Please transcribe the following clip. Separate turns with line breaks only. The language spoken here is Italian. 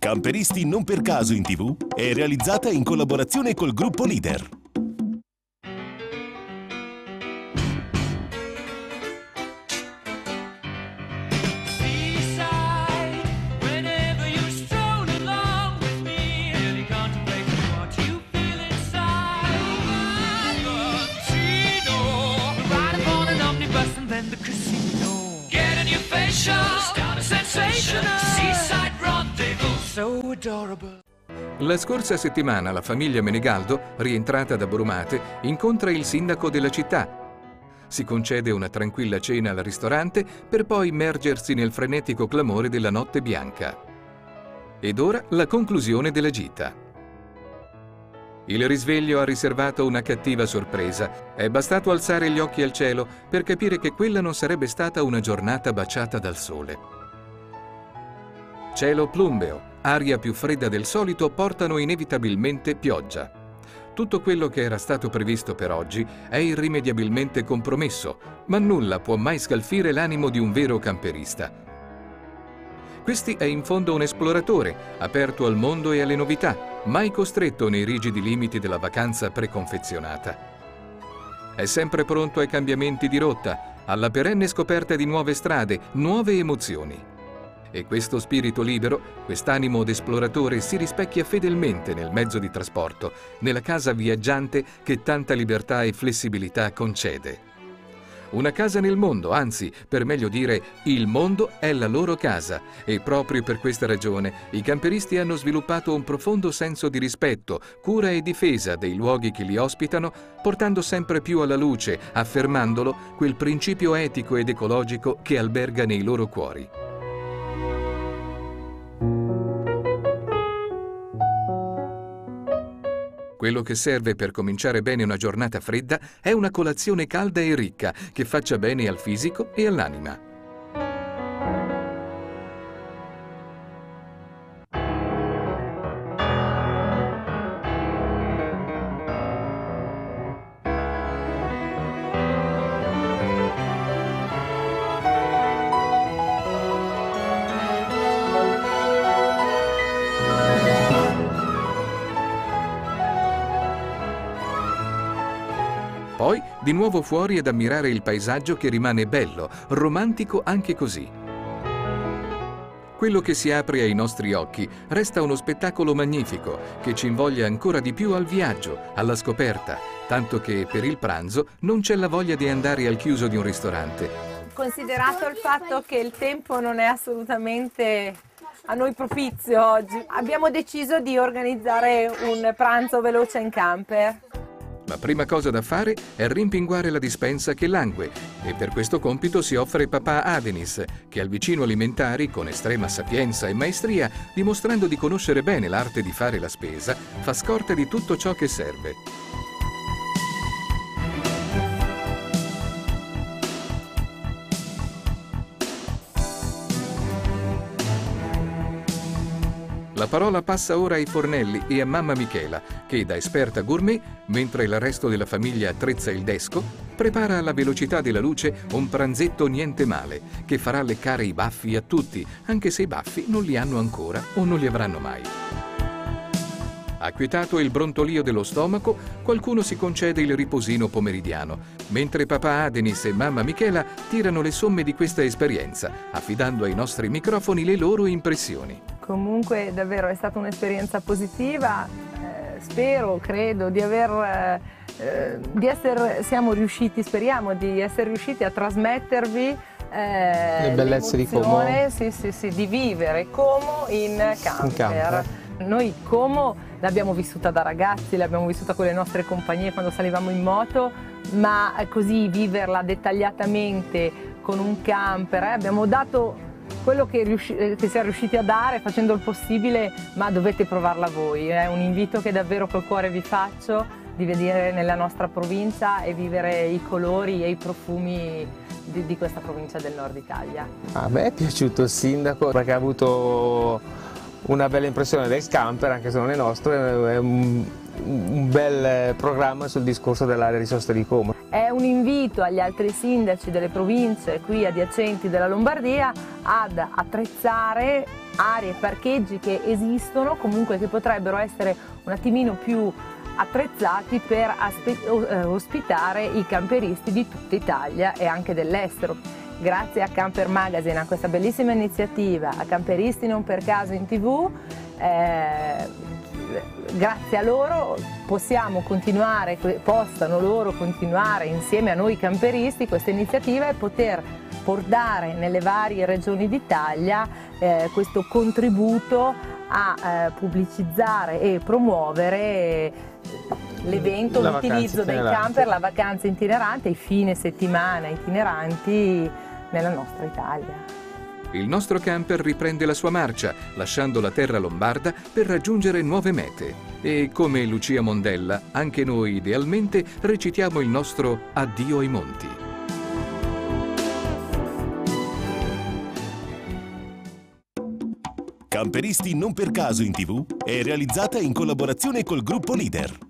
Camperisti non per caso in tv è realizzata in collaborazione col gruppo Leader.
Seaside, adorable.
La scorsa settimana la famiglia Menegaldo, rientrata da Brumate, incontra il sindaco della città. Si concede una tranquilla cena al ristorante per poi immergersi nel frenetico clamore della notte bianca. Ed ora la conclusione della gita. Il risveglio ha riservato una cattiva sorpresa. È bastato alzare gli occhi al cielo per capire che quella non sarebbe stata una giornata baciata dal sole. Cielo plumbeo, aria più fredda del solito portano inevitabilmente pioggia. Tutto quello che era stato previsto per oggi è irrimediabilmente compromesso, ma nulla può mai scalfire l'animo di un vero camperista. Questi è in fondo un esploratore, aperto al mondo e alle novità, mai costretto nei rigidi limiti della vacanza preconfezionata. È sempre pronto ai cambiamenti di rotta, alla perenne scoperta di nuove strade, nuove emozioni. E questo spirito libero, quest'animo d'esploratore si rispecchia fedelmente nel mezzo di trasporto, nella casa viaggiante che tanta libertà e flessibilità concede. Una casa nel mondo, anzi, per meglio dire, il mondo è la loro casa e proprio per questa ragione i camperisti hanno sviluppato un profondo senso di rispetto, cura e difesa dei luoghi che li ospitano, portando sempre più alla luce, affermandolo, quel principio etico ed ecologico che alberga nei loro cuori. Quello che serve per cominciare bene una giornata fredda è una colazione calda e ricca che faccia bene al fisico e all'anima. Di nuovo fuori ad ammirare il paesaggio che rimane bello, romantico anche così. Quello che si apre ai nostri occhi resta uno spettacolo magnifico che ci invoglia ancora di più al viaggio, alla scoperta, tanto che per il pranzo non c'è la voglia di andare al chiuso di un ristorante.
Considerato il fatto che il tempo non è assolutamente a noi propizio oggi, abbiamo deciso di organizzare un pranzo veloce in camper.
La prima cosa da fare è rimpinguare la dispensa che langue e per questo compito si offre papà Adenis, che al vicino alimentari, con estrema sapienza e maestria, dimostrando di conoscere bene l'arte di fare la spesa, fa scorta di tutto ciò che serve. La parola passa ora ai fornelli e a mamma Michela, che da esperta gourmet, mentre il resto della famiglia attrezza il desco, prepara alla velocità della luce un pranzetto niente male, che farà leccare i baffi a tutti, anche se i baffi non li hanno ancora o non li avranno mai. Acquietato il brontolio dello stomaco, qualcuno si concede il riposino pomeridiano, mentre papà Adenis e mamma Michela tirano le somme di questa esperienza, affidando ai nostri microfoni le loro impressioni.
Comunque davvero è stata un'esperienza positiva, eh, spero, credo di aver... eh, eh, di essere, siamo riusciti, speriamo di essere riusciti a trasmettervi eh,
Le bellezze di Como.
Sì, sì, sì, di vivere Como in camper.
camper.
Noi Como l'abbiamo vissuta da ragazzi, l'abbiamo vissuta con le nostre compagnie quando salivamo in moto, ma così viverla dettagliatamente con un camper, eh, abbiamo dato quello che, riusci- eh, che siamo riusciti a dare facendo il possibile, ma dovete provarla voi. È un invito che davvero col cuore vi faccio di vedere nella nostra provincia e vivere i colori e i profumi di, di questa provincia del nord Italia.
A me è piaciuto il sindaco perché ha avuto una bella impressione del camper, anche se non è nostro, è un, un bel programma sul discorso dell'area sosta di Como.
È un invito agli altri sindaci delle province qui adiacenti della Lombardia ad attrezzare aree e parcheggi che esistono, comunque che potrebbero essere un attimino più attrezzati per eh, ospitare i camperisti di tutta Italia e anche dell'estero. Grazie a Camper Magazine, a questa bellissima iniziativa, a Camperisti non per caso in tv, eh, grazie a loro possiamo continuare, possano loro continuare insieme a noi camperisti questa iniziativa e poter portare nelle varie regioni d'Italia eh, questo contributo a eh, pubblicizzare e promuovere eh, l'evento, l'utilizzo dei camper, la vacanza itinerante, i fine settimana itineranti nella nostra Italia.
Il nostro camper riprende la sua marcia, lasciando la terra lombarda per raggiungere nuove mete. E come Lucia Mondella, anche noi idealmente recitiamo il nostro addio ai monti.
Camperisti non per caso in tv è realizzata in collaborazione col gruppo Leader.